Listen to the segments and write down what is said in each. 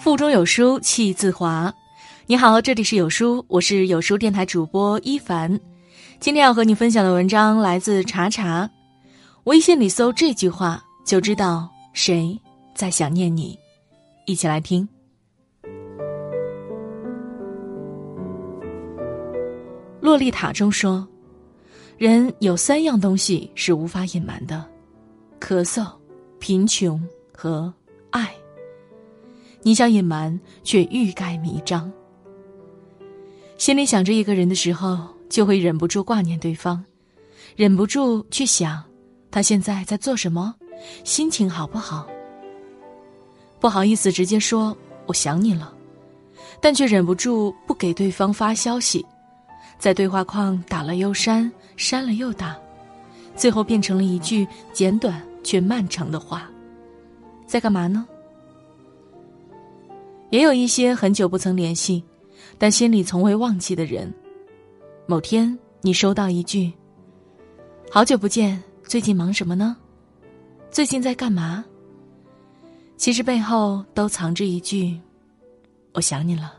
腹中有书气自华。你好，这里是有书，我是有书电台主播一凡。今天要和你分享的文章来自查查。微信里搜这句话，就知道谁在想念你。一起来听。洛丽塔中说，人有三样东西是无法隐瞒的：咳嗽、贫穷和爱。你想隐瞒，却欲盖弥彰。心里想着一个人的时候，就会忍不住挂念对方，忍不住去想他现在在做什么，心情好不好。不好意思直接说我想你了，但却忍不住不给对方发消息，在对话框打了又删，删了又打，最后变成了一句简短却漫长的话：“在干嘛呢？”也有一些很久不曾联系。但心里从未忘记的人，某天你收到一句：“好久不见，最近忙什么呢？最近在干嘛？”其实背后都藏着一句：“我想你了。”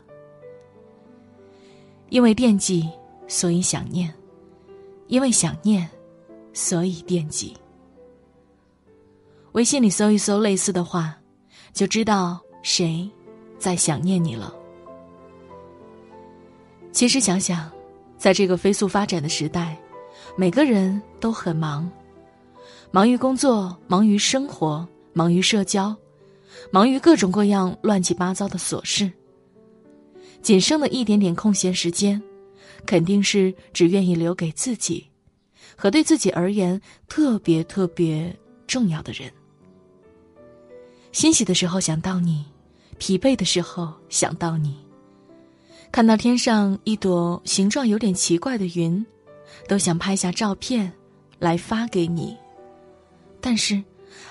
因为惦记，所以想念；因为想念，所以惦记。微信里搜一搜类似的话，就知道谁在想念你了。其实想想，在这个飞速发展的时代，每个人都很忙，忙于工作，忙于生活，忙于社交，忙于各种各样乱七八糟的琐事。仅剩的一点点空闲时间，肯定是只愿意留给自己，和对自己而言特别特别重要的人。欣喜的时候想到你，疲惫的时候想到你。看到天上一朵形状有点奇怪的云，都想拍下照片来发给你，但是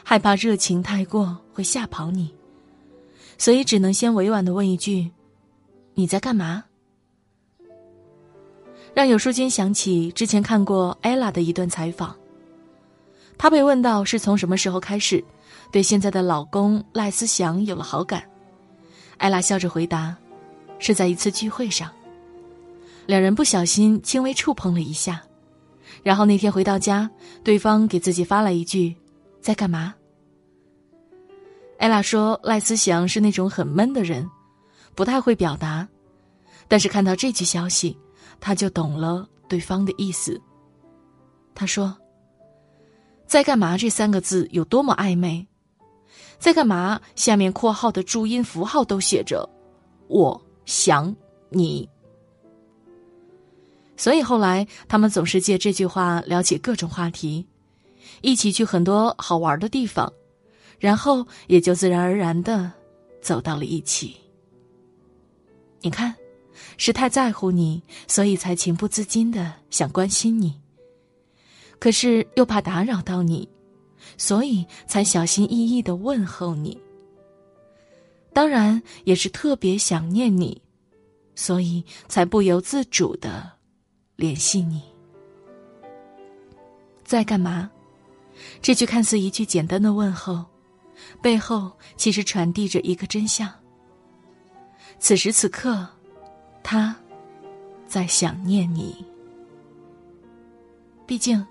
害怕热情太过会吓跑你，所以只能先委婉的问一句：“你在干嘛？”让有书君想起之前看过 ella 的一段采访，她被问到是从什么时候开始对现在的老公赖思祥有了好感，艾拉笑着回答。是在一次聚会上，两人不小心轻微触碰了一下，然后那天回到家，对方给自己发了一句：“在干嘛？”艾拉说：“赖思祥是那种很闷的人，不太会表达，但是看到这句消息，他就懂了对方的意思。”他说：“在干嘛？”这三个字有多么暧昧？在干嘛？下面括号的注音符号都写着“我”。想你，所以后来他们总是借这句话聊起各种话题，一起去很多好玩的地方，然后也就自然而然的走到了一起。你看，是太在乎你，所以才情不自禁的想关心你；可是又怕打扰到你，所以才小心翼翼的问候你。当然也是特别想念你，所以才不由自主的联系你。在干嘛？这句看似一句简单的问候，背后其实传递着一个真相。此时此刻，他在想念你。毕竟，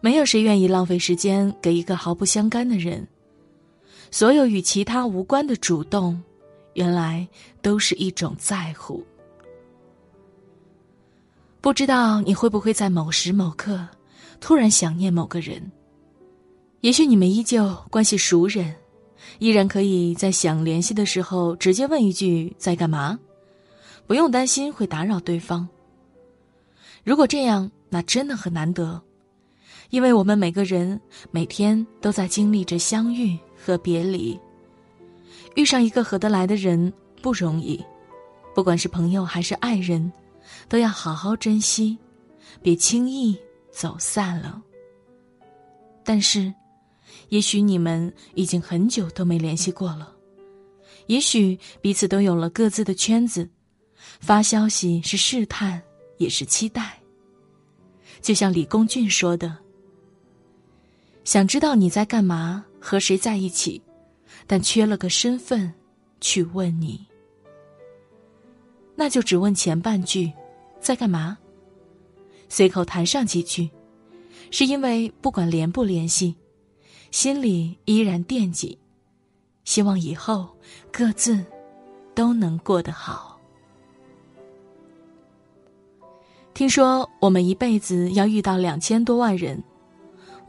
没有谁愿意浪费时间给一个毫不相干的人。所有与其他无关的主动，原来都是一种在乎。不知道你会不会在某时某刻，突然想念某个人？也许你们依旧关系熟人，依然可以在想联系的时候直接问一句“在干嘛”，不用担心会打扰对方。如果这样，那真的很难得，因为我们每个人每天都在经历着相遇。和别离，遇上一个合得来的人不容易，不管是朋友还是爱人，都要好好珍惜，别轻易走散了。但是，也许你们已经很久都没联系过了，也许彼此都有了各自的圈子，发消息是试探，也是期待。就像李公俊说的。想知道你在干嘛，和谁在一起，但缺了个身份去问你。那就只问前半句，在干嘛？随口谈上几句，是因为不管联不联系，心里依然惦记，希望以后各自都能过得好。听说我们一辈子要遇到两千多万人，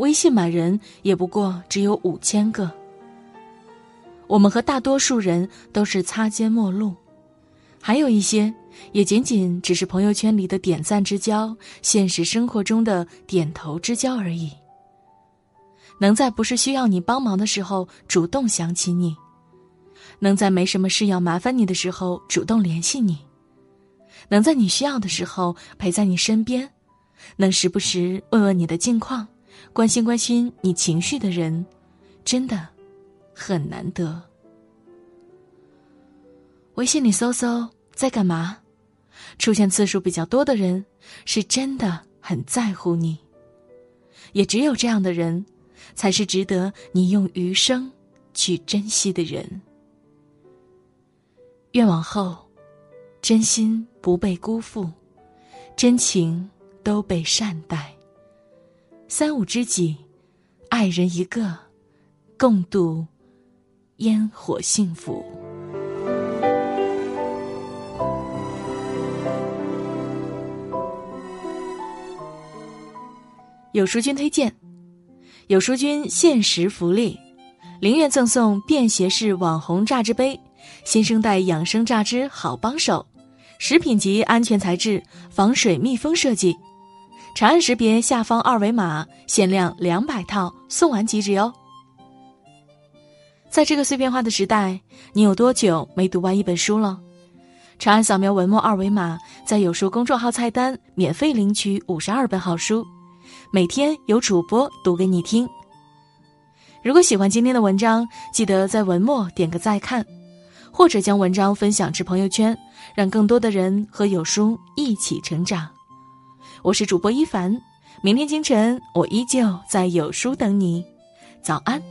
微信满人也不过只有五千个。我们和大多数人都是擦肩陌路，还有一些也仅仅只是朋友圈里的点赞之交，现实生活中的点头之交而已。能在不是需要你帮忙的时候主动想起你，能在没什么事要麻烦你的时候主动联系你。能在你需要的时候陪在你身边，能时不时问问你的近况，关心关心你情绪的人，真的很难得。微信里搜搜在干嘛，出现次数比较多的人，是真的很在乎你。也只有这样的人，才是值得你用余生去珍惜的人。愿往后。真心不被辜负，真情都被善待。三五知己，爱人一个，共度烟火幸福。有书君推荐，有书君限时福利，零元赠送便携式网红榨汁杯，新生代养生榨汁好帮手。食品级安全材质，防水密封设计，长按识别下方二维码，限量两百套，送完即止哟。在这个碎片化的时代，你有多久没读完一本书了？长按扫描文末二维码，在有书公众号菜单免费领取五十二本好书，每天有主播读给你听。如果喜欢今天的文章，记得在文末点个再看。或者将文章分享至朋友圈，让更多的人和有书一起成长。我是主播一凡明天清晨我依旧在有书等你早安。